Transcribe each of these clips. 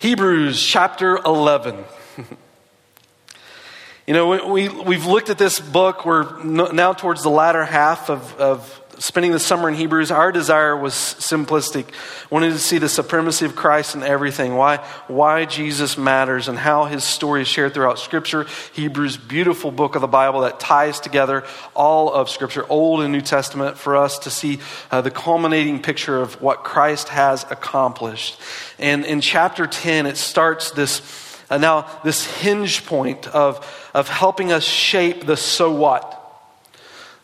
Hebrews chapter 11. you know, we, we've looked at this book. We're now towards the latter half of, of spending the summer in Hebrews, our desire was simplistic. Wanted to see the supremacy of Christ in everything, why, why Jesus matters, and how his story is shared throughout Scripture. Hebrews, beautiful book of the Bible that ties together all of Scripture, Old and New Testament, for us to see uh, the culminating picture of what Christ has accomplished. And in chapter 10, it starts this. Uh, now, this hinge point of, of helping us shape the so what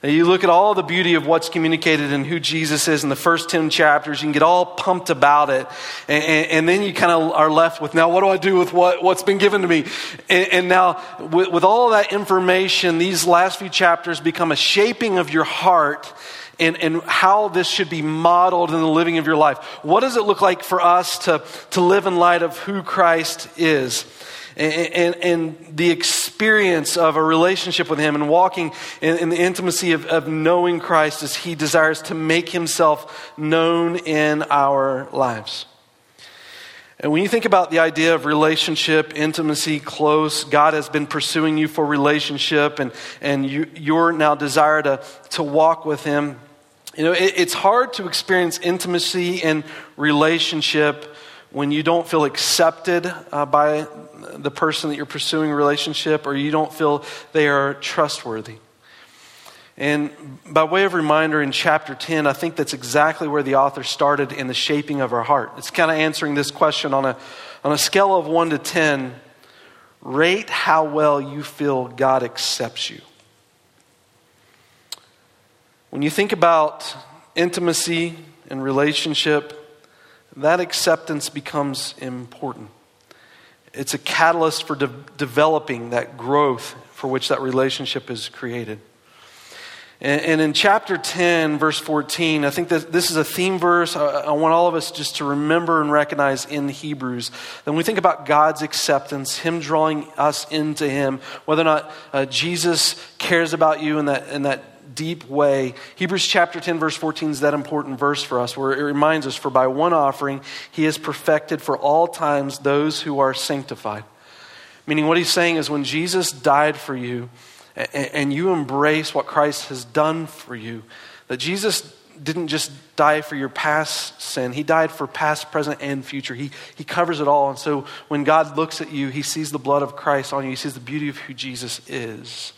you look at all the beauty of what's communicated and who Jesus is in the first 10 chapters, you can get all pumped about it. And, and, and then you kind of are left with, now what do I do with what, what's been given to me? And, and now, with, with all that information, these last few chapters become a shaping of your heart and, and how this should be modeled in the living of your life. What does it look like for us to, to live in light of who Christ is? And, and, and, the experience of a relationship with Him and walking in, in the intimacy of, of knowing Christ as He desires to make Himself known in our lives. And when you think about the idea of relationship, intimacy, close, God has been pursuing you for relationship, and, and you, your now desire to, to walk with Him. You know, it, it's hard to experience intimacy and relationship when you don't feel accepted uh, by the person that you're pursuing a relationship or you don't feel they are trustworthy. And by way of reminder, in chapter 10, I think that's exactly where the author started in the shaping of our heart. It's kind of answering this question on a, on a scale of 1 to 10 rate how well you feel God accepts you. When you think about intimacy and relationship, that acceptance becomes important. It's a catalyst for de- developing that growth for which that relationship is created. And, and, in chapter 10, verse 14, I think that this is a theme verse I, I want all of us just to remember and recognize in Hebrews. That when we think about God's acceptance, Him drawing us into Him, whether or not uh, Jesus cares about you and that, in that deep way. Hebrews chapter 10, verse 14 is that important verse for us where it reminds us, For by one offering he has perfected for all times those who are sanctified. Meaning, what he's saying is when Jesus died for you and you embrace what Christ has done for you, that Jesus didn't just die for your past sin. He died for past, present, and future. He, he covers it all. And so when God looks at you, he sees the blood of Christ on you. He sees the beauty of who Jesus is.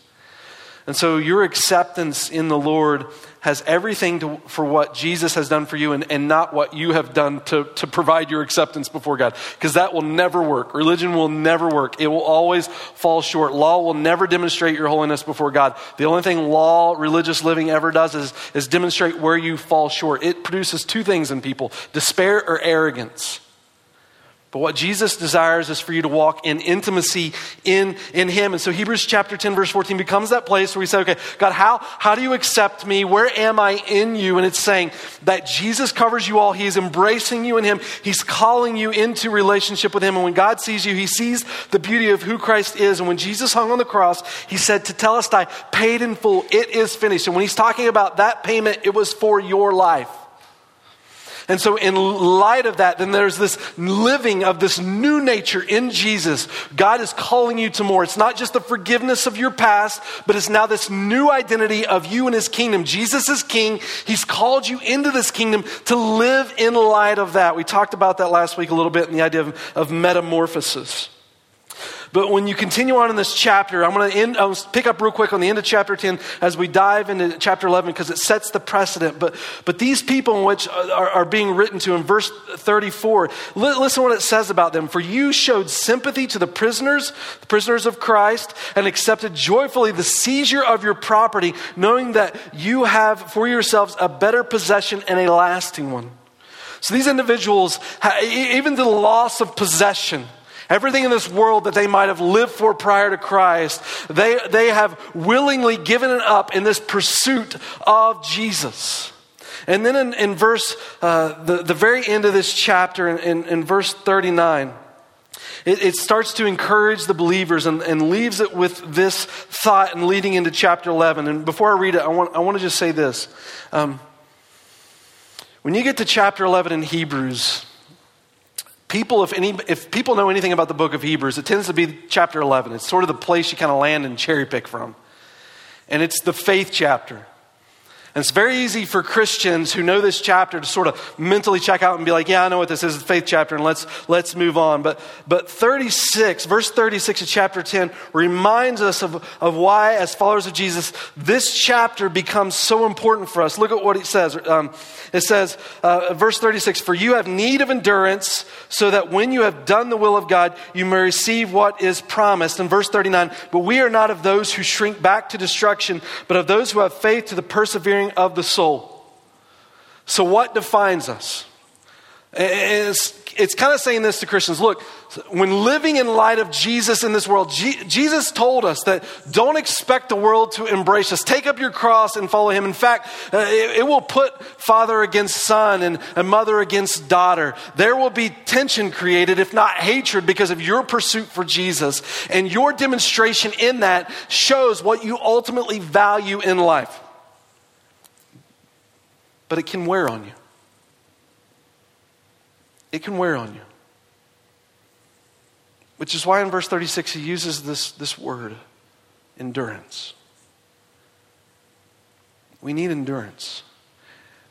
And so your acceptance in the Lord has everything to, for what Jesus has done for you and, and not what you have done to, to provide your acceptance before God. Because that will never work. Religion will never work. It will always fall short. Law will never demonstrate your holiness before God. The only thing law, religious living ever does is, is demonstrate where you fall short. It produces two things in people despair or arrogance. But what Jesus desires is for you to walk in intimacy in, in Him. And so Hebrews chapter 10, verse 14 becomes that place where we say, okay, God, how, how do you accept me? Where am I in you? And it's saying that Jesus covers you all. He is embracing you in Him. He's calling you into relationship with Him. And when God sees you, He sees the beauty of who Christ is. And when Jesus hung on the cross, He said, to tell us, I paid in full, it is finished. And when He's talking about that payment, it was for your life. And so, in light of that, then there's this living of this new nature in Jesus. God is calling you to more. It's not just the forgiveness of your past, but it's now this new identity of you and His kingdom. Jesus is King. He's called you into this kingdom to live in light of that. We talked about that last week a little bit in the idea of, of metamorphosis. But when you continue on in this chapter, I'm going to end, I'll pick up real quick on the end of chapter 10 as we dive into chapter 11 because it sets the precedent. But, but these people which uh, are, are being written to in verse 34, listen what it says about them. For you showed sympathy to the prisoners, the prisoners of Christ, and accepted joyfully the seizure of your property, knowing that you have for yourselves a better possession and a lasting one. So these individuals, even the loss of possession, Everything in this world that they might have lived for prior to Christ, they, they have willingly given it up in this pursuit of Jesus. And then in, in verse, uh, the, the very end of this chapter, in, in, in verse 39, it, it, starts to encourage the believers and, and leaves it with this thought and leading into chapter 11. And before I read it, I want, I want to just say this. Um, when you get to chapter 11 in Hebrews, People, if, any, if people know anything about the book of Hebrews, it tends to be chapter 11. It's sort of the place you kind of land and cherry pick from. And it's the faith chapter. And it's very easy for Christians who know this chapter to sort of mentally check out and be like, yeah, I know what this is, the faith chapter, and let's, let's move on. But, but 36, verse 36 of chapter 10 reminds us of, of why, as followers of Jesus, this chapter becomes so important for us. Look at what it says. Um, it says, uh, verse 36, for you have need of endurance so that when you have done the will of God, you may receive what is promised. And verse 39, but we are not of those who shrink back to destruction, but of those who have faith to the of the soul. So, what defines us? It's, it's kind of saying this to Christians look, when living in light of Jesus in this world, G- Jesus told us that don't expect the world to embrace us. Take up your cross and follow him. In fact, uh, it, it, will put father against son and, and mother against daughter. There will be tension created, if not hatred, because of your pursuit for Jesus. And your demonstration in that shows what you ultimately value in life but it can wear on you. It can wear on you. Which is why in verse 36 he uses this, this word, endurance. We need endurance.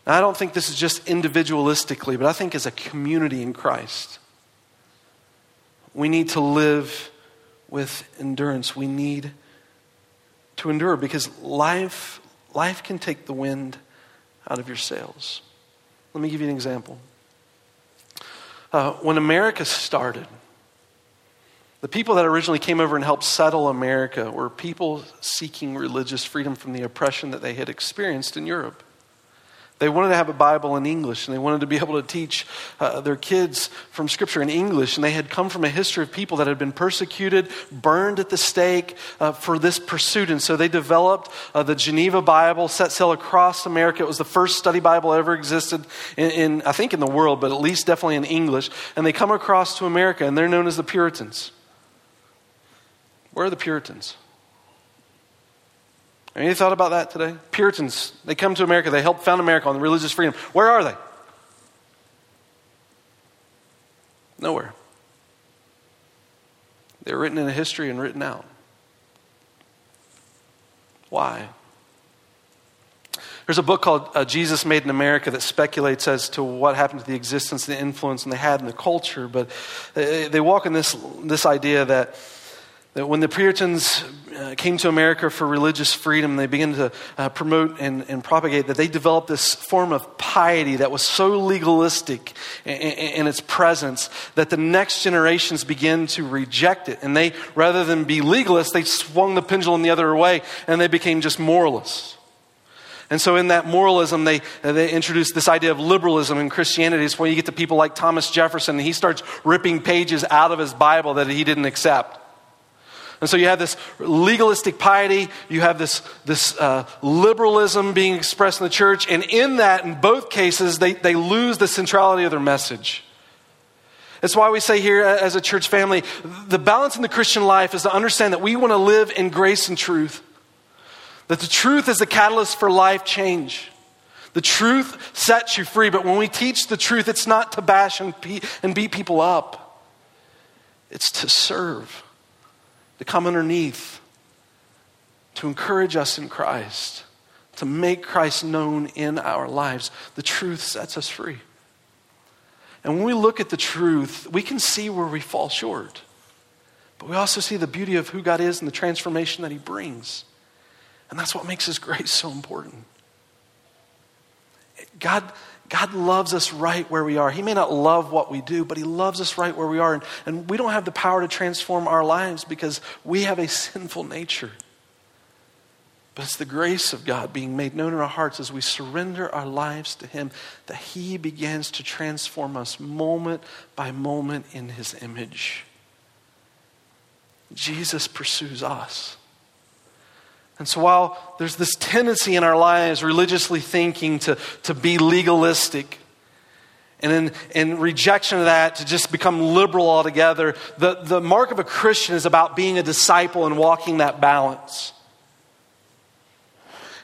Now, I don't think this is just individualistically, but I think as a community in Christ, we need to live with endurance. We need to endure because life, life can take the wind out of your sails. Let me give you an example. Uh, when America started, the people that originally came over and helped settle America were people seeking religious freedom from the oppression that they had experienced in Europe. They wanted to have a Bible in English, and they wanted to be able to teach uh, their kids from Scripture in English. And they had come from a history of people that had been persecuted, burned at the stake uh, for this pursuit. And so they developed uh, the Geneva Bible, set sail across America. It was the first study Bible ever existed in, in, I think, in the world, but at least definitely in English. And they come across to America, and they're known as the Puritans. Where are the Puritans? Any thought about that today? Puritans, they come to America, they help found America on religious freedom. Where are they? Nowhere. They're written in a history and written out. Why? There's a book called uh, Jesus Made in America that speculates as to what happened to the existence and the influence and they had in the culture, but they, they walk in this, this idea that that when the Puritans uh, came to America for religious freedom, they began to uh, promote and, and, propagate that they developed this form of piety that was so legalistic in, in, in, its presence that the next generations began to reject it. And they, rather than be legalists, they swung the pendulum the other way and they became just moralists. And so, in that moralism, they, they introduced this idea of liberalism in Christianity. It's where you get to people like Thomas Jefferson, and he starts ripping pages out of his Bible that he didn't accept. And so you have this legalistic piety, you have this, this uh, liberalism being expressed in the church, and in that, in both cases, they, they lose the centrality of their message. That's why we say here as a church family the balance in the Christian life is to understand that we want to live in grace and truth. That the truth is the catalyst for life change. The truth sets you free, but when we teach the truth, it's not to bash and beat people up, it's to serve to come underneath, to encourage us in Christ, to make Christ known in our lives. The truth sets us free. And when we look at the truth, we can see where we fall short. But we also see the beauty of who God is and the transformation that He brings. And that's what makes His grace so important. God, God loves us right where we are. He may not love what we do, but He loves us right where we are. And, and we don't have the power to transform our lives because we have a sinful nature. But it's the grace of God being made known in our hearts as we surrender our lives to Him that He begins to transform us moment by moment in His image. Jesus pursues us. And so, while there's this tendency in our lives, religiously thinking, to, to be legalistic, and in, in rejection of that, to just become liberal altogether, the, the mark of a Christian is about being a disciple and walking that balance.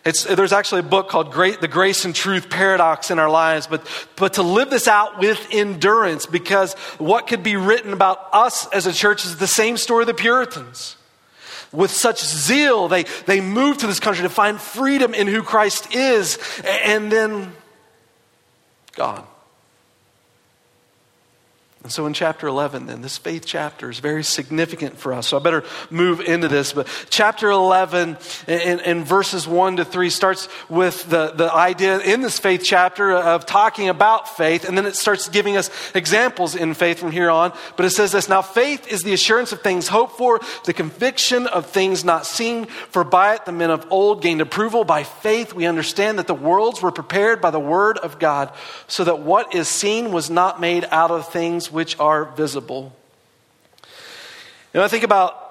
It's, there's actually a book called Great, The Grace and Truth Paradox in Our Lives, but, but to live this out with endurance because what could be written about us as a church is the same story of the Puritans. With such zeal, they, they moved to this country to find freedom in who Christ is, and then gone. And so in chapter 11, then, this faith chapter is very significant for us. So I better move into this. But chapter 11, in, in, verses 1 to 3, starts with the, the idea in this faith chapter of talking about faith. And then it starts giving us examples in faith from here on. But it says this Now faith is the assurance of things hoped for, the conviction of things not seen. For by it the men of old gained approval. By faith we understand that the worlds were prepared by the word of God, so that what is seen was not made out of things which are visible. Know, I think about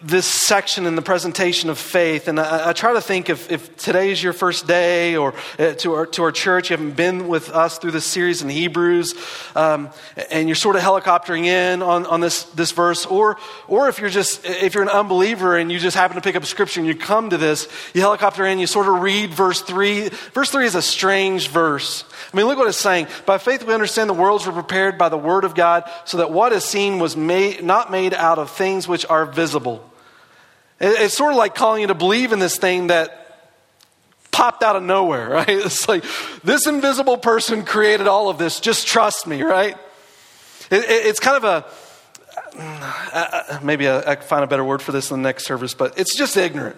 this section in the presentation of faith, and I, I try to think if, if today is your first day or uh, to, our, to our church, you haven't been with us through this series in Hebrews, um, and you're sort of helicoptering in on, on this, this verse, or, or if you're just, if you're an unbeliever and you just happen to pick up scripture and you come to this, you helicopter in, you sort of read verse 3. Verse 3 is a strange verse. I mean, look what it's saying. By faith, we understand the worlds were prepared by the word of God, so that what is seen was made, not made out of things which are visible. It's sort of like calling you to believe in this thing that popped out of nowhere, right? It's like this invisible person created all of this. Just trust me, right? it's kind of a uh, maybe I can find a better word for this in the next service, but it's just ignorant.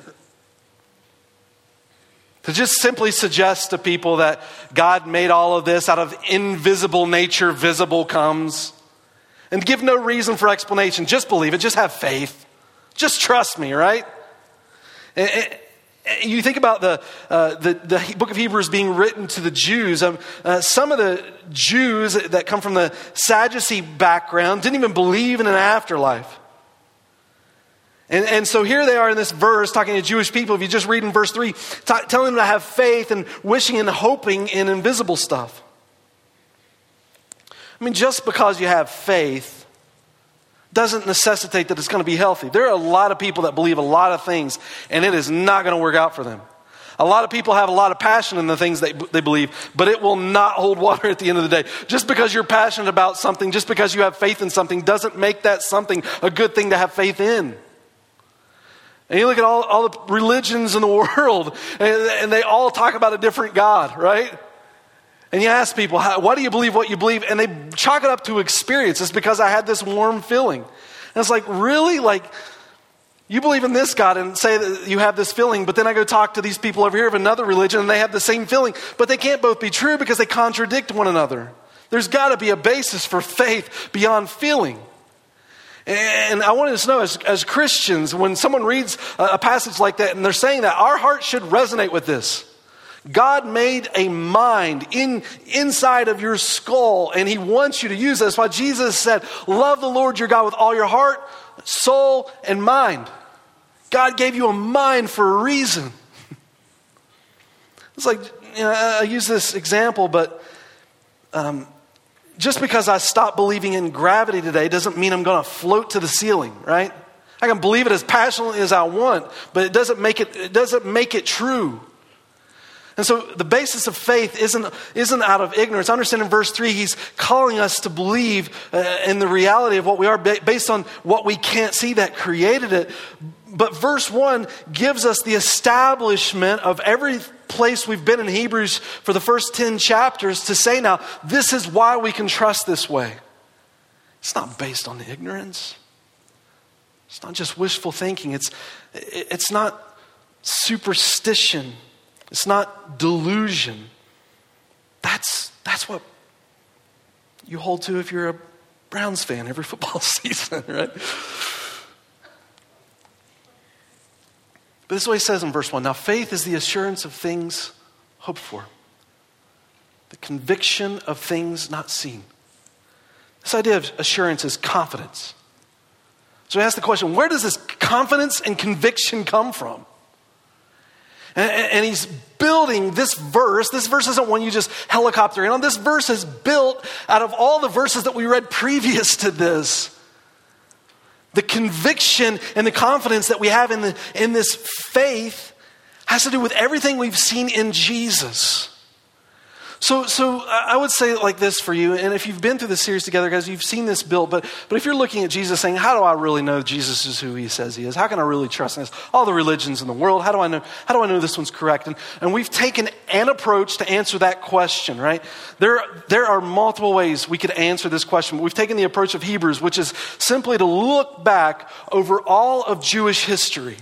To just simply suggest to people that God made all of this out of invisible nature, visible comes, and give no reason for explanation. Just believe it, just have faith. Just trust me, right? you think about the, uh, the, the, book of Hebrews being written to the Jews. Um, uh, some of the Jews that come from the Sadducee background didn't even believe in an afterlife. And, and so here they are in this verse talking to Jewish people. If you just read in verse 3, t- telling them to have faith and wishing and hoping in invisible stuff. I mean, just because you have faith doesn't necessitate that it's going to be healthy. There are a lot of people that believe a lot of things, and it is not going to work out for them. A lot of people have a lot of passion in the things they, they believe, but it will not hold water at the end of the day. Just because you're passionate about something, just because you have faith in something, doesn't make that something a good thing to have faith in. And you look at all, all the religions in the world, and, and they all talk about a different God, right? And you ask people, why do you believe what you believe? And they chalk it up to experience. It's because I had this warm feeling. And it's like, really? Like, you believe in this God and say that you have this feeling, but then I go talk to these people over here of another religion and they have the same feeling, but they can't both be true because they contradict one another. There's got to be a basis for faith beyond feeling. And I wanted to know, as, as Christians, when someone reads a passage like that and they're saying that, our heart should resonate with this. God made a mind in, inside of your skull, and He wants you to use this. Why Jesus said, Love the Lord your God with all your heart, soul, and mind. God gave you a mind for a reason. It's like, you know, I use this example, but um, just because I stop believing in gravity today doesn't mean I'm going to float to the ceiling, right? I can believe it as passionately as I want, but it doesn't make it, it doesn't make it true. And so the basis of faith isn't, isn't out of ignorance. Understand in verse 3, he's calling us to believe uh, in the reality of what we are based on what we can't see that created it. But verse 1 gives us the establishment of every place we've been in Hebrews for the first 10 chapters to say now, this is why we can trust this way. It's not based on ignorance. It's not just wishful thinking. It's, it's not superstition. It's not delusion. That's, that's what you hold to if you're a Browns fan every football season, right? But this is what he says in verse 1. Now, faith is the assurance of things hoped for, the conviction of things not seen. This idea of assurance is confidence. So he ask the question where does this confidence and conviction come from? And, he's building this verse. This verse isn't one you just helicopter in on. This verse is built out of all the verses that we read previous to this. The conviction and the confidence that we have in, the, in this faith has to do with everything we've seen in Jesus. So, so I would say like this for you, and if you've been through this series together, guys, you've seen this built, but, but if you're looking at Jesus saying, how do I really know Jesus is who he says he is? How can I really trust this? All the religions in the world, how do I know, how do I know this one's correct? And, and we've taken an approach to answer that question, right? There, there are multiple ways we could answer this question, but we've taken the approach of Hebrews, which is simply to look back over all of Jewish history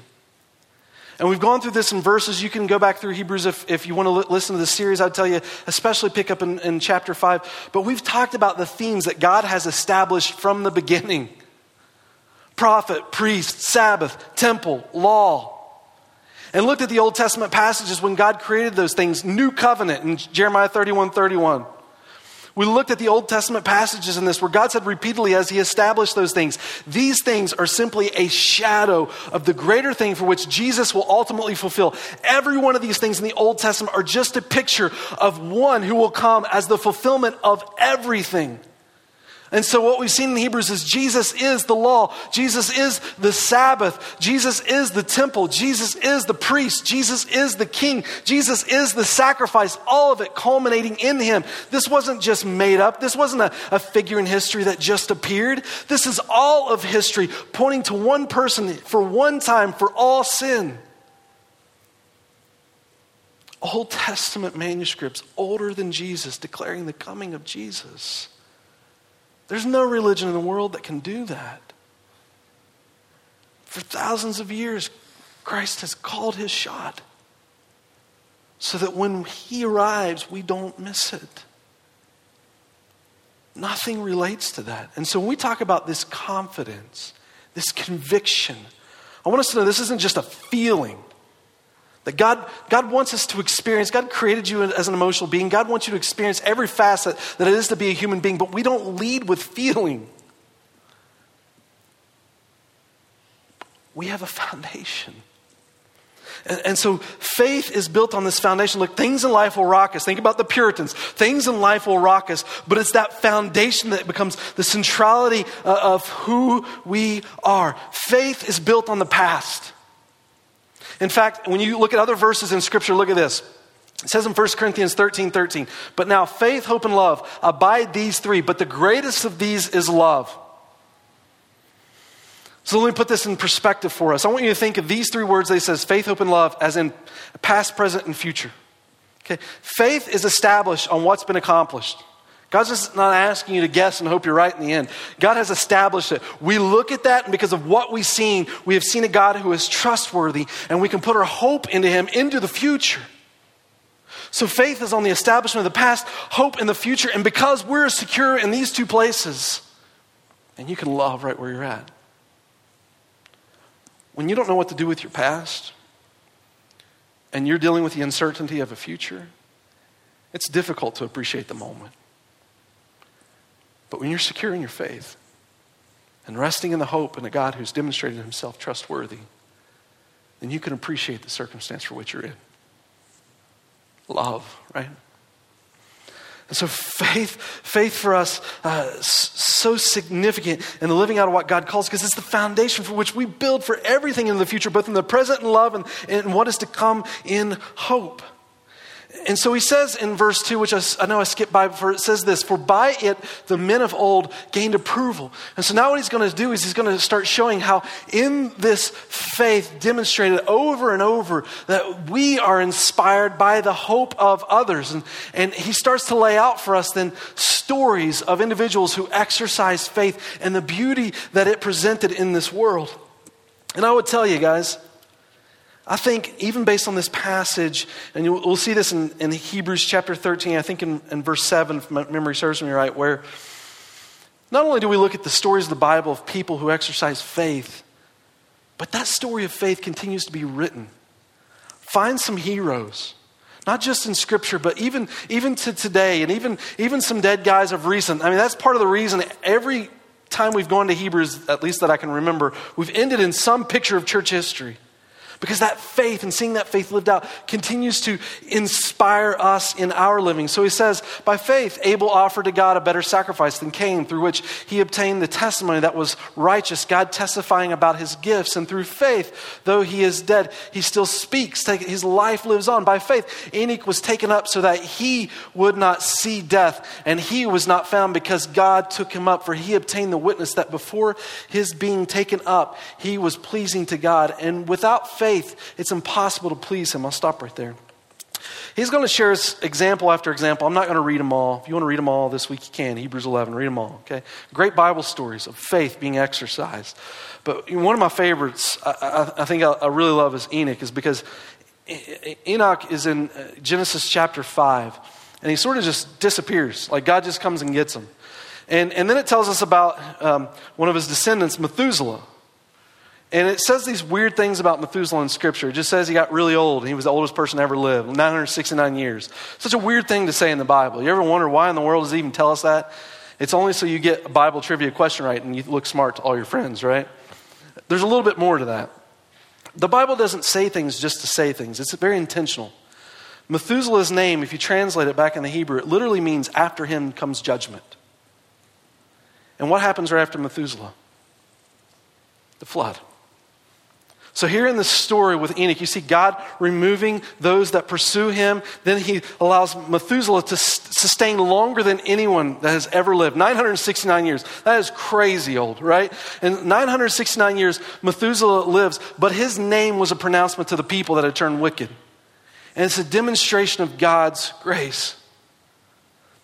and we've gone through this in verses. You can go back through Hebrews if, if you want to listen to the series. I'd tell you, especially pick up in, in chapter 5. But we've talked about the themes that God has established from the beginning prophet, priest, Sabbath, temple, law. And looked at the Old Testament passages when God created those things, new covenant in Jeremiah 31 31. We looked at the Old Testament passages in this where God said repeatedly as He established those things, these things are simply a shadow of the greater thing for which Jesus will ultimately fulfill. Every one of these things in the Old Testament are just a picture of one who will come as the fulfillment of everything. And so, what we've seen in Hebrews is Jesus is the law, Jesus is the Sabbath, Jesus is the temple, Jesus is the priest, Jesus is the king, Jesus is the sacrifice, all of it culminating in him. This wasn't just made up, this wasn't a, a figure in history that just appeared. This is all of history pointing to one person for one time for all sin. Old Testament manuscripts older than Jesus declaring the coming of Jesus. There's no religion in the world that can do that. For thousands of years, Christ has called his shot so that when he arrives, we don't miss it. Nothing relates to that. And so when we talk about this confidence, this conviction, I want us to know this isn't just a feeling. That God, God wants us to experience, God created you as an emotional being. God wants you to experience every facet that it is to be a human being, but we don't lead with feeling. We have a foundation. And, and, so faith is built on this foundation. Look, things in life will rock us. Think about the Puritans. Things in life will rock us, but it's that foundation that becomes the centrality uh, of who we are. Faith is built on the past. In fact, when you look at other verses in Scripture, look at this. It says in 1 Corinthians 13 13, but now faith, hope, and love abide these three, but the greatest of these is love. So let me put this in perspective for us. I want you to think of these three words he says faith, hope, and love as in past, present, and future. Okay? Faith is established on what's been accomplished. God's just not asking you to guess and hope you're right in the end. God has established it. We look at that, and because of what we've seen, we have seen a God who is trustworthy, and we can put our hope into Him into the future. So faith is on the establishment of the past, hope in the future, and because we're secure in these two places, and you can love right where you're at. When you don't know what to do with your past, and you're dealing with the uncertainty of a future, it's difficult to appreciate the moment. But when you're secure in your faith and resting in the hope in a God who's demonstrated himself trustworthy, then you can appreciate the circumstance for which you're in. Love, right? And so faith, faith for us, uh, so significant in the living out of what God calls, because it's the foundation for which we build for everything in the future, both in the present in love and, and what is to come in hope. And so he says in verse 2, which I, I know I skipped by, for it says this For by it the men of old gained approval. And so now what he's going to do is he's going to start showing how in this faith demonstrated over and over that we are inspired by the hope of others. And, and he starts to lay out for us then stories of individuals who exercised faith and the beauty that it presented in this world. And I would tell you guys, I think, even based on this passage, and we'll see this in, in Hebrews chapter 13, I think in, in verse 7, if my memory serves me right, where not only do we look at the stories of the Bible of people who exercise faith, but that story of faith continues to be written. Find some heroes, not just in Scripture, but even, even to today, and even, even some dead guys of recent. I mean, that's part of the reason every time we've gone to Hebrews, at least that I can remember, we've ended in some picture of church history. Because that faith and seeing that faith lived out continues to inspire us in our living. So he says, by faith, Abel offered to God a better sacrifice than Cain, through which he obtained the testimony that was righteous, God testifying about his gifts. And through faith, though he is dead, he still speaks. His life lives on. By faith, Enoch was taken up so that he would not see death, and he was not found because God took him up, for he obtained the witness that before his being taken up, he was pleasing to God. And without faith, faith, it's impossible to please him. I'll stop right there. He's going to share us example after example. I'm not going to read them all. If you want to read them all this week, you can. Hebrews 11, read them all. Okay, great Bible stories of faith being exercised. But one of my favorites, I, I, I think I, I, really love, is Enoch, is because Enoch is in uh, Genesis chapter five, and he sort of just disappears. Like God just comes and gets him, and and then it tells us about um, one of his descendants, Methuselah. And it says these weird things about Methuselah in Scripture. It just says he got really old he was the oldest person ever lived, 969 years. Such a weird thing to say in the Bible. You ever wonder why in the world does it even tell us that? It's only so you get a Bible trivia question right and you look smart to all your friends, right? There's a little bit more to that. The Bible doesn't say things just to say things, it's very intentional. Methuselah's name, if you translate it back in the Hebrew, it literally means after him comes judgment. And what happens right after Methuselah? The flood. So, here in the story with Enoch, you see God removing those that pursue him. Then he allows Methuselah to sustain longer than anyone that has ever lived 969 years. That is crazy old, right? And 969 years, Methuselah lives, but his name was a pronouncement to the people that had turned wicked. And it's a demonstration of God's grace.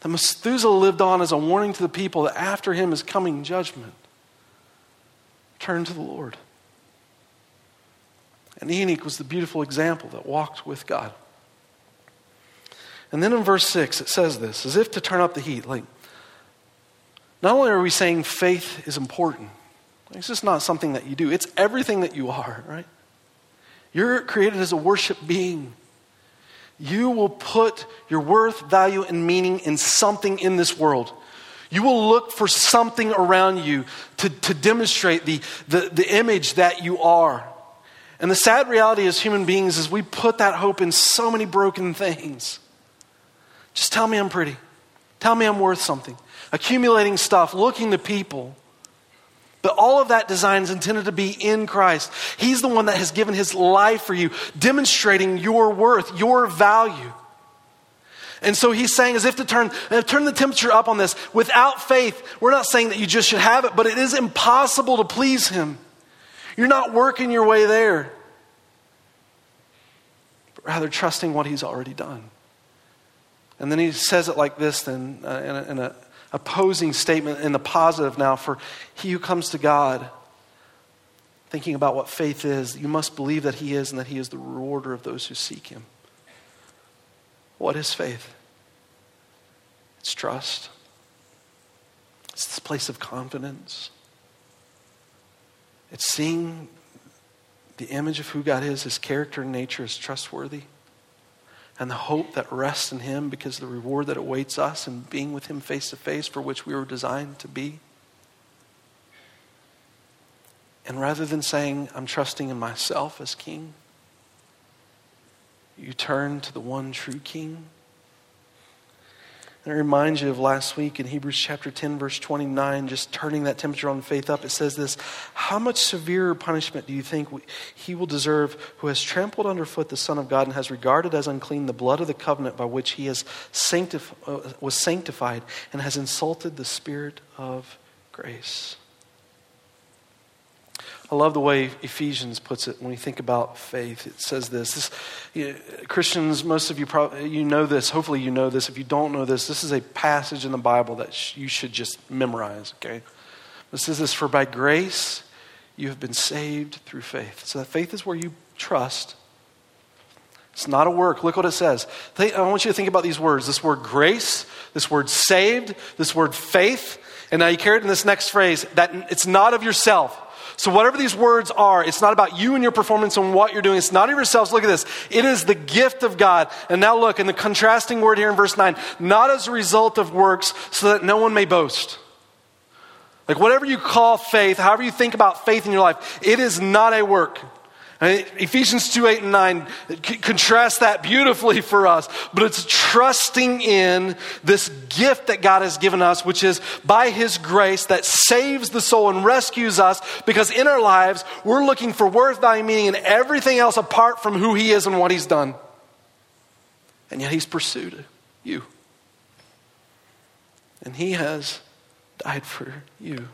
That Methuselah lived on as a warning to the people that after him is coming judgment. Turn to the Lord. And Enoch was the beautiful example that walked with God. And then in verse 6, it says this as if to turn up the heat. Like, not only are we saying faith is important, it's just not something that you do, it's everything that you are, right? You're created as a worship being. You will put your worth, value, and meaning in something in this world. You will look for something around you to, to demonstrate the, the, the image that you are. And the sad reality as human beings is we put that hope in so many broken things. Just tell me I'm pretty. Tell me I'm worth something. Accumulating stuff, looking to people. But all of that design is intended to be in Christ. He's the one that has given his life for you, demonstrating your worth, your value. And so he's saying, as if to turn, uh, turn the temperature up on this, without faith, we're not saying that you just should have it, but it is impossible to please him. You're not working your way there, but rather trusting what He's already done. And then he says it like this then, uh, in, an opposing statement in the positive now for he who comes to God, thinking about what faith is, you must believe that He is and that He is the rewarder of those who seek Him. What is faith? It's trust. It's this place of confidence. It's seeing the image of who God is, his character and nature is trustworthy, and the hope that rests in him because the reward that awaits us and being with him face to face for which we were designed to be. And rather than saying, I'm trusting in myself as king, you turn to the one true king and it reminds you of last week in Hebrews chapter 10, verse 29, just turning that temperature on faith up. It says this How much severer punishment do you think he will deserve who has trampled underfoot the Son of God and has regarded as unclean the blood of the covenant by which he has sanctif- uh, was sanctified and has insulted the Spirit of grace? I love the way Ephesians puts it when we think about faith. It says this, this you Christians, most of you probably you know this. Hopefully, you know this. If you don't know this, this is a passage in the Bible that sh- you should just memorize. Okay, this is this: for by grace you have been saved through faith. So that faith is where you trust. It's not a work. Look what it says. I want you to think about these words: this word grace, this word saved, this word faith, and now you carry it in this next phrase that it's not of yourself. So, whatever these words are, it's not about you and your performance and what you're doing. It's not of yourselves. Look at this. It is the gift of God. And now, look, in the contrasting word here in verse 9, not as a result of works, so that no one may boast. Like, whatever you call faith, however you think about faith in your life, it is not a work. Ephesians 2 8 and 9 contrast that beautifully for us, but it's trusting in this gift that God has given us, which is by His grace that saves the soul and rescues us because in our lives we're looking for worth, value, meaning, and everything else apart from who He is and what He's done. And yet He's pursued you. And He has died for you.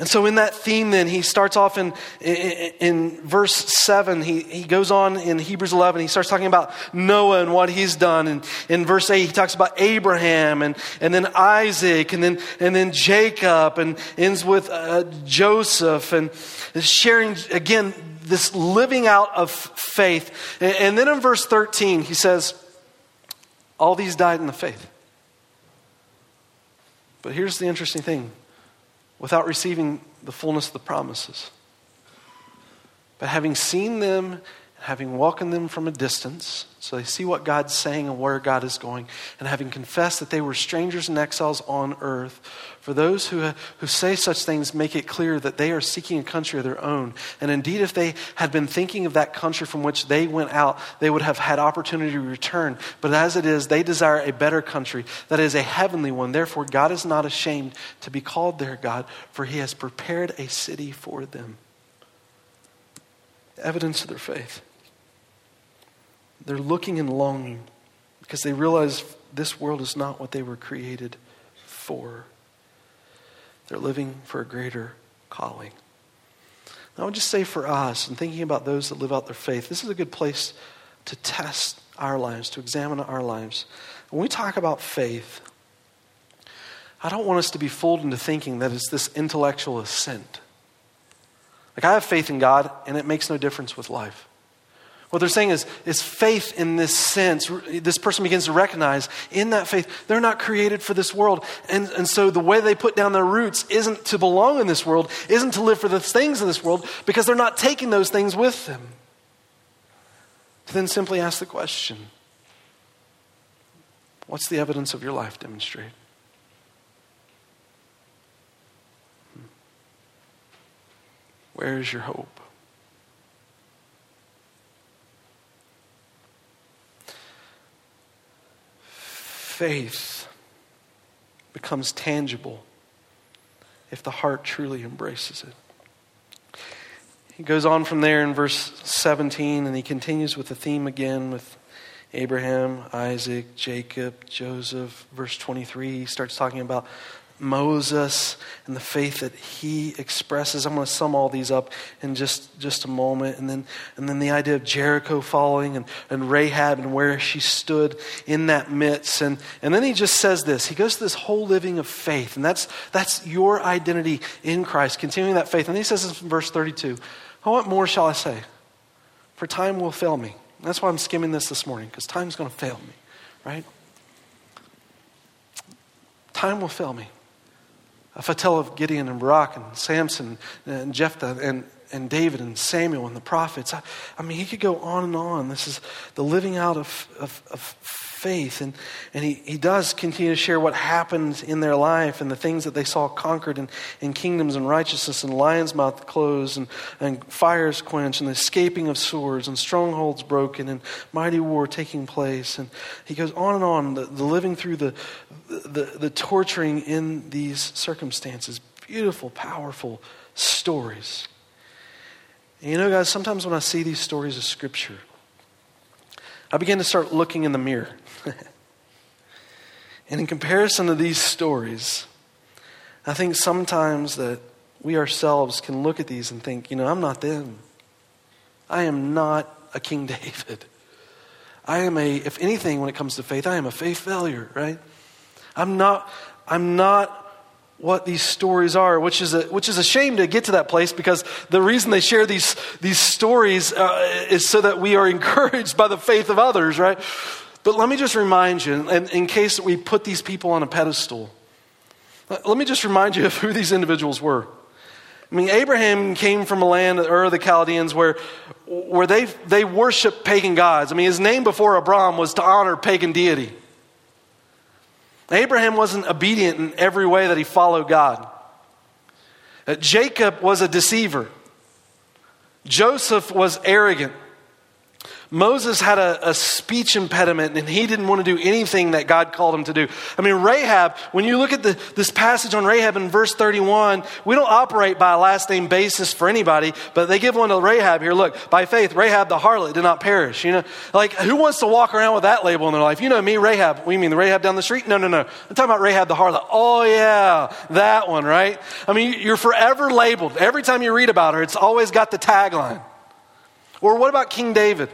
And so, in that theme, then, he starts off in, in, in, verse 7. He, he goes on in Hebrews 11. He starts talking about Noah and what he's done. And in verse 8, he talks about Abraham and, and then Isaac and then, and then Jacob and ends with uh, Joseph and sharing, again, this living out of faith. And, and then in verse 13, he says, All these died in the faith. But here's the interesting thing without receiving the fullness of the promises. But having seen them, having in them from a distance, so they see what God's saying and where God is going, and having confessed that they were strangers and exiles on earth, for those who, who say such things make it clear that they are seeking a country of their own. And indeed, if they had been thinking of that country from which they went out, they would have had opportunity to return. But as it is, they desire a better country, that is a heavenly one. Therefore, God is not ashamed to be called their God, for he has prepared a city for them. Evidence of their faith. They're looking and longing because they realize this world is not what they were created for. They're living for a greater calling. I would just say for us, and thinking about those that live out their faith, this is a good place to test our lives, to examine our lives. When we talk about faith, I don't want us to be fooled into thinking that it's this intellectual assent. Like, I have faith in God, and it makes no difference with life. What they're saying is, is faith in this sense. This person begins to recognize in that faith, they're not created for this world. And, and so the way they put down their roots isn't to belong in this world, isn't to live for the things of this world, because they're not taking those things with them. To then simply ask the question what's the evidence of your life demonstrate? Hmm. Where is your hope? Faith becomes tangible if the heart truly embraces it. He goes on from there in verse 17 and he continues with the theme again with Abraham, Isaac, Jacob, Joseph. Verse 23, he starts talking about Moses and the faith that he expresses. I'm going to sum all these up in just, just a moment. And then, and then the idea of Jericho falling and, and Rahab and where she stood in that midst. And, and then he just says this. He goes to this whole living of faith. And that's, that's your identity in Christ, continuing that faith. And he says this in verse 32. What more shall I say? For time will fail me. That's why I'm skimming this this morning, because time's going to fail me, right? Time will fail me. If I tell of Gideon and Barak and Samson and Jephthah and, and David and Samuel and the prophets, I, I mean, he could go on and on. This is the living out of, of, of faith. And, and he, he does continue to share what happened in their life and the things that they saw conquered in kingdoms and righteousness and lion's mouth closed and, and fires quenched and the escaping of swords and strongholds broken and mighty war taking place. And he goes on and on, the, the living through the, the, the torturing in these circumstances. Beautiful, powerful stories. And you know, guys, sometimes when I see these stories of Scripture, I begin to start looking in the mirror. and in comparison to these stories, I think sometimes that we ourselves can look at these and think, you know, I'm not them. I am not a King David. I am a, if anything, when it comes to faith, I am a faith failure, right? I'm not, I'm not what these stories are, which is a, which is a shame to get to that place because the reason they share these, these stories uh, is so that we are encouraged by the faith of others, right? But let me just remind you, in, in case we put these people on a pedestal, let me just remind you of who these individuals were. I mean, Abraham came from a land, Ur of the Chaldeans, where, where they, they worship pagan gods. I mean, his name before Abram was to honor pagan deity. Abraham wasn't obedient in every way that he followed God. Uh, Jacob was a deceiver. Joseph was arrogant. Moses had a, a, speech impediment and he didn't want to do anything that God called him to do. I mean, Rahab, when you look at the, this passage on Rahab in verse 31, we don't operate by a last name basis for anybody, but they give one to Rahab here. Look, by faith, Rahab the harlot did not perish. You know, like who wants to walk around with that label in their life? You know me, Rahab. We mean the Rahab down the street? No, no, no. I'm talking about Rahab the harlot. Oh, yeah, that one, right? I mean, you're forever labeled. Every time you read about her, it's always got the tagline. Or what about King David?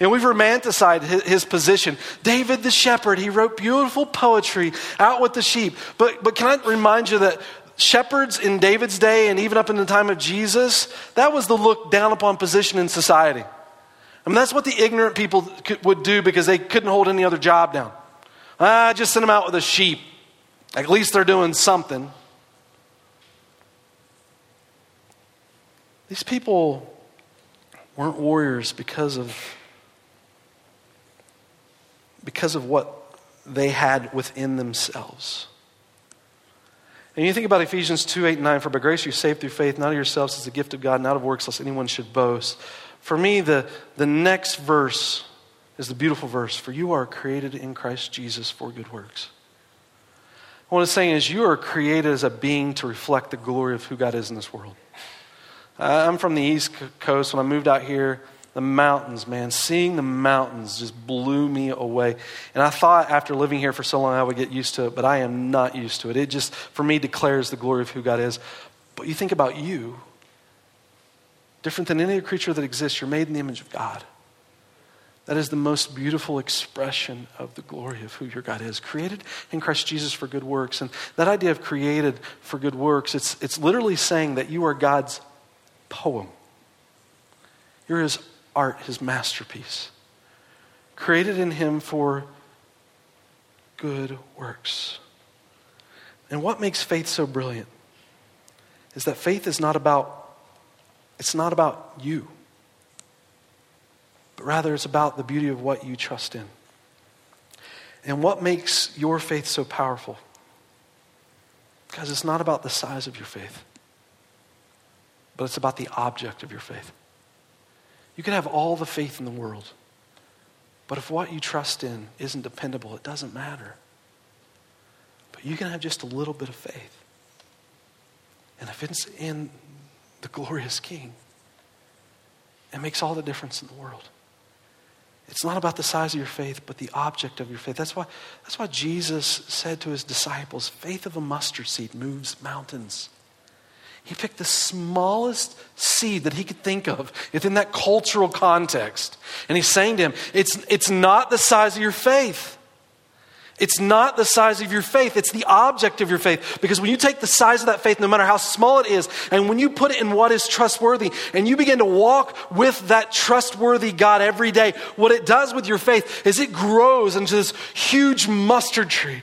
And we've romanticized his, position. David the shepherd, he wrote beautiful poetry out with the sheep. But, but can I remind you that shepherds in David's day and even up in the time of Jesus, that was the look down upon position in society. I mean, that's what the ignorant people could, would do because they couldn't hold any other job down. Ah, just send them out with a sheep. At least they're doing something. These people weren't warriors because of because of what they had within themselves. And you think about Ephesians 2 8 and 9 For by grace you are saved through faith, not of yourselves, as a gift of God, not of works, lest anyone should boast. For me, the, the next verse is the beautiful verse For you are created in Christ Jesus for good works. What it's saying is, you are created as a being to reflect the glory of who God is in this world. Uh, I'm from the East Coast. When I moved out here, the mountains, man, seeing the mountains just blew me away. And I thought after living here for so long I would get used to it, but I am not used to it. It just, for me, declares the glory of who God is. But you think about you, different than any creature that exists, you're made in the image of God. That is the most beautiful expression of the glory of who your God is. Created in Christ Jesus for good works. And that idea of created for good works, it's, it's literally saying that you are God's poem. You're his art, his masterpiece, created in him for good works. And what makes faith so brilliant is that faith is not about it's not about you. But rather it's about the beauty of what you trust in. And what makes your faith so powerful? Because it's not about the size of your faith, but it's about the object of your faith. You can have all the faith in the world, but if what you trust in isn't dependable, it doesn't matter. But you can have just a little bit of faith. And if it's in the glorious King, it makes all the difference in the world. It's not about the size of your faith, but the object of your faith. That's why, that's why Jesus said to his disciples, faith of a mustard seed moves mountains. He picked the smallest seed that he could think of within that cultural context. And he's saying to him, it's, it's not the size of your faith. It's not the size of your faith, it's the object of your faith. Because when you take the size of that faith, no matter how small it is, and when you put it in what is trustworthy, and you begin to walk with that trustworthy God every day, what it does with your faith is it grows into this huge mustard tree,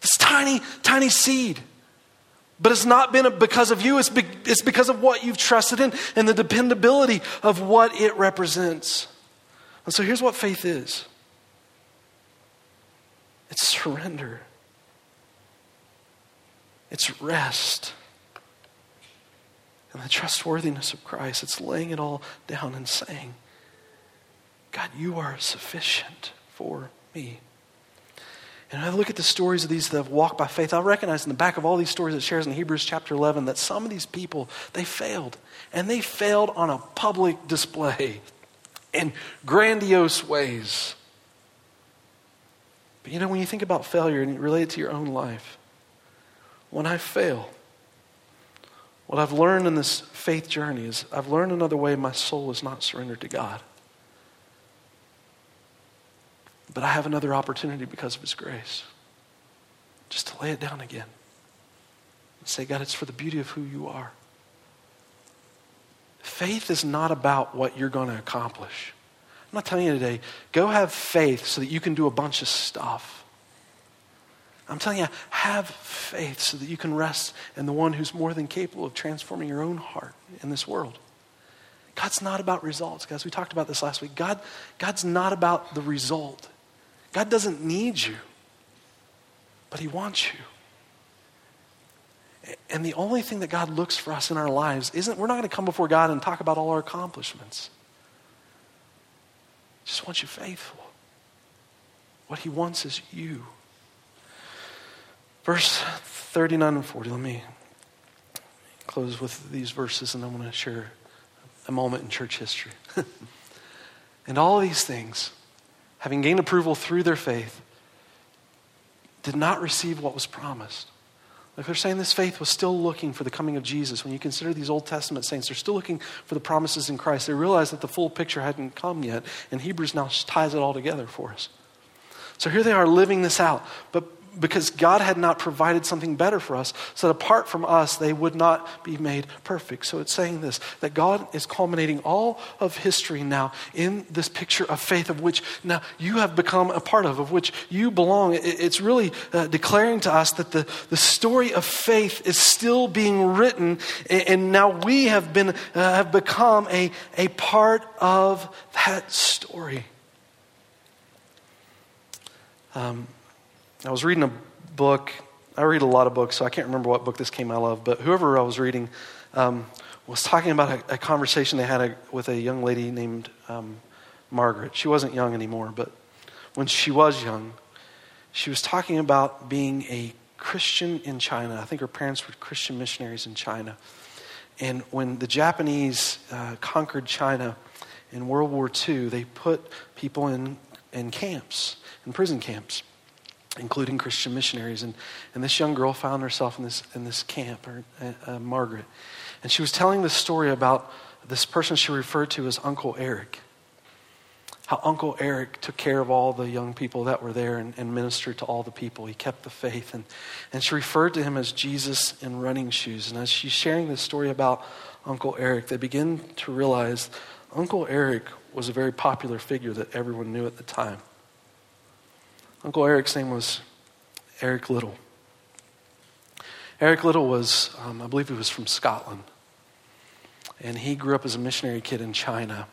this tiny, tiny seed. But it's not been because of you, it's, be, it's because of what you've trusted in and the dependability of what it represents. And so here's what faith is it's surrender, it's rest. And the trustworthiness of Christ, it's laying it all down and saying, God, you are sufficient for me. And I look at the stories of these that have walked by faith, I recognize in the back of all these stories it shares in Hebrews chapter 11 that some of these people, they failed. And they failed on a public display in grandiose ways. But you know, when you think about failure and you relate it to your own life, when I fail, what I've learned in this faith journey is I've learned another way my soul is not surrendered to God. But I have another opportunity because of His grace. Just to lay it down again and say, God, it's for the beauty of who you are. Faith is not about what you're going to accomplish. I'm not telling you today, go have faith so that you can do a bunch of stuff. I'm telling you, have faith so that you can rest in the one who's more than capable of transforming your own heart in this world. God's not about results, guys. We talked about this last week. God, God's not about the result. God doesn't need you, but He wants you. And the only thing that God looks for us in our lives isn't, we're not going to come before God and talk about all our accomplishments. He Just wants you faithful. What he wants is you. Verse 39 and 40. Let me close with these verses and I'm going to share a moment in church history. and all these things, having gained approval through their faith, did not receive what was promised. Like they're saying this faith was still looking for the coming of Jesus. When you consider these Old Testament saints, they're still looking for the promises in Christ. They realize that the full picture hadn't come yet, and Hebrews now ties it all together for us. So here they are living this out. But because God had not provided something better for us, so that apart from us, they would not be made perfect. So it's saying this that God is culminating all of history now in this picture of faith, of which now you have become a part of, of which you belong. It's really uh, declaring to us that the, the story of faith is still being written, and now we have, been, uh, have become a, a part of that story. Um, I was reading a book. I read a lot of books, so I can't remember what book this came out of, but whoever I was reading um, was talking about a, a, conversation they had a, with a young lady named um, Margaret. She wasn't young anymore, but when she was young, she was talking about being a Christian in China. I think her parents were Christian missionaries in China. And when the Japanese uh, conquered China in World War II, they put people in, in camps, in prison camps including Christian missionaries. And, and this young girl found herself in this, in this camp, or, uh, uh, Margaret. And she was telling this story about this person she referred to as Uncle Eric. How Uncle Eric took care of all the young people that were there and, and ministered to all the people. He kept the faith. And, and she referred to him as Jesus in running shoes. And as she's sharing this story about Uncle Eric, they begin to realize Uncle Eric was a very popular figure that everyone knew at the time. Uncle Eric's name was Eric Liddell. Eric Liddell was, um, I believe he was from Scotland. And he grew up as a missionary kid in China.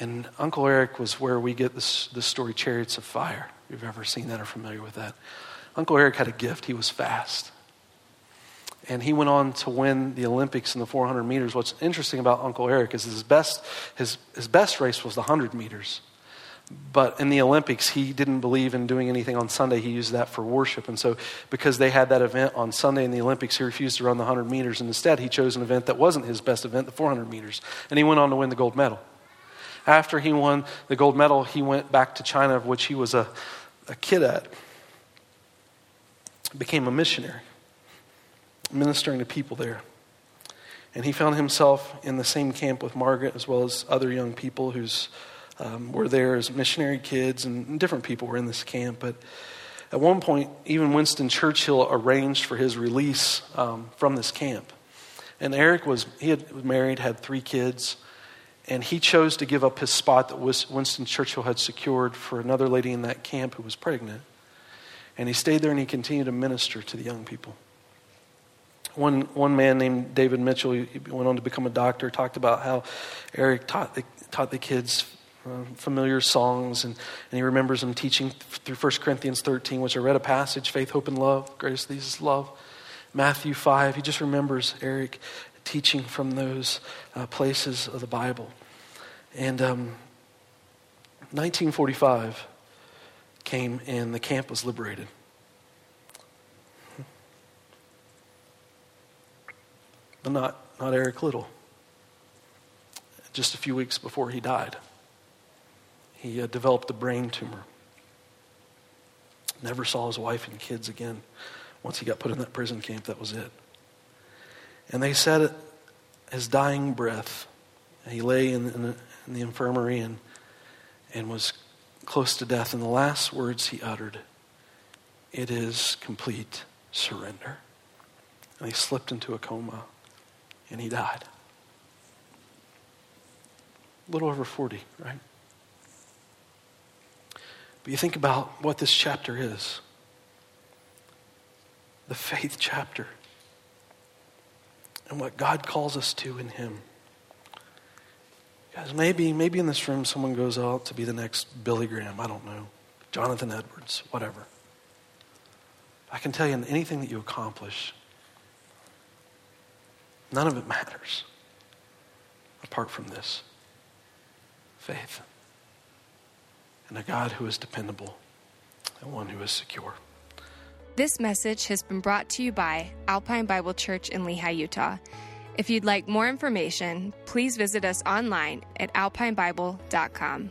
And Uncle Eric was where we get this, this story, Chariots of Fire. If you've ever seen that or familiar with that. Uncle Eric had a gift. He was fast. And he went on to win the Olympics in the 400 meters. What's interesting about Uncle Eric is his best, his, his best race was the 100 meters. But in the Olympics, he didn't believe in doing anything on Sunday. He used that for worship. And so, because they had that event on Sunday in the Olympics, he refused to run the 100 meters. And instead, he chose an event that wasn't his best event, the 400 meters. And he went on to win the gold medal. After he won the gold medal, he went back to China, of which he was a, a kid at, became a missionary, ministering to people there. And he found himself in the same camp with Margaret, as well as other young people whose um, were there as missionary kids, and different people were in this camp. But at one point, even Winston Churchill arranged for his release um, from this camp. And Eric was, he had, married, had three kids, and he chose to give up his spot that Winston Churchill had secured for another lady in that camp who was pregnant. And he stayed there and he continued to minister to the young people. One, one man named David Michell, he went on to become a doctor, talked about how Eric taught the, taught the kids uh, familiar songs, and, and he remembers them teaching through 1 Corinthians 13, which I read a passage faith, hope, and love. Greatest of these is love. Matthew 5, he just remembers Eric teaching from those uh, places of the Bible. And um, 1945 came, and the camp was liberated. But not, not Eric Liddell, Just a few weeks before he died he uh, developed a brain tumor. Never saw his wife and kids again. Once he got put in that prison camp, that was it. And they said his dying breath, he lay in, in, the, in the infirmary and, and was close to death. And the last words he uttered, it is complete surrender. And he slipped into a coma and he died. A little over 40, right? But you think about what this chapter is. The faith chapter. And what God calls us to in Him. Guys, maybe, maybe in this room someone goes out to be the next Billy Graham, I don't know, Jonathan Edwards, whatever. I can tell you anything that you accomplish, None of it matters apart from this. Faith and a God who is dependable and one who is secure. This message has been brought to you by Alpine Bible Church in Lehi, Utah. If you'd like more information, please visit us online at alpinebible.com.